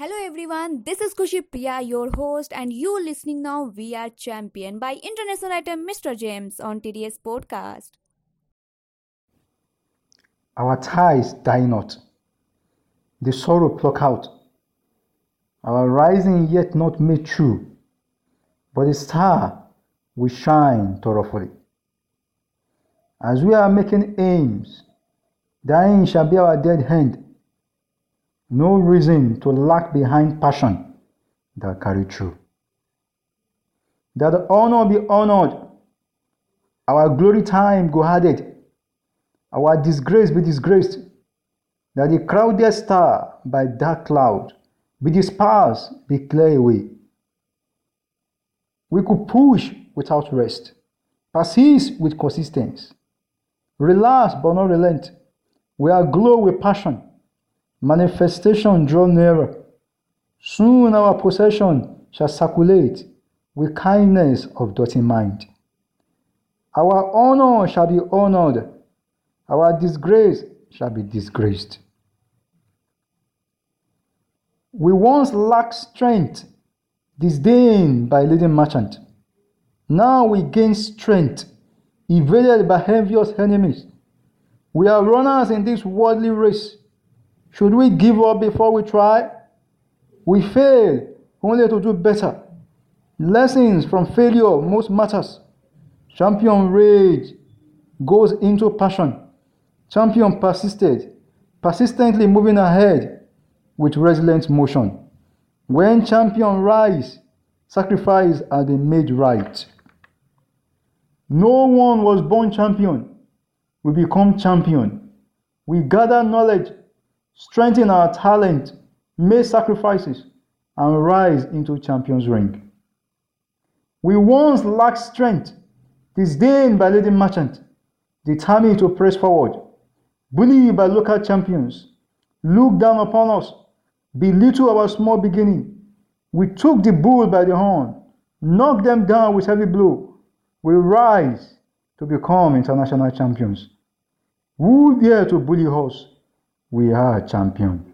Hello everyone, this is Kushi Priya, your host, and you listening now We Are Champion by international writer Mr. James on TDS Podcast. Our ties die not, the sorrow pluck out. Our rising yet not made true, but the star will shine thoroughly. As we are making aims, dying shall be our dead hand no reason to lag behind passion that carry through. That the honor be honored, our glory time go added, our disgrace be disgraced, that the crowded star by dark cloud be dispersed, be clear away. We could push without rest, persist with consistency, relax but not relent. We are glow with passion manifestation draw nearer. Soon our possession shall circulate with kindness of dirty mind. Our honor shall be honored, our disgrace shall be disgraced. We once lacked strength, disdained by leading merchant. Now we gain strength, evaded by envious enemies. We are runners in this worldly race. Should we give up before we try? We fail only to do better. Lessons from failure most matters. Champion rage goes into passion. Champion persisted, persistently moving ahead with resilient motion. When champion rise, sacrifice has been made right. No one was born champion. We become champion. We gather knowledge strengthen our talent, make sacrifices, and rise into champion's ring. We once lacked strength, disdained by leading merchant, determined to press forward, bullied by local champions, looked down upon us, belittled our small beginning. We took the bull by the horn, knocked them down with heavy blow. We rise to become international champions. Who dare to bully us? We are a champion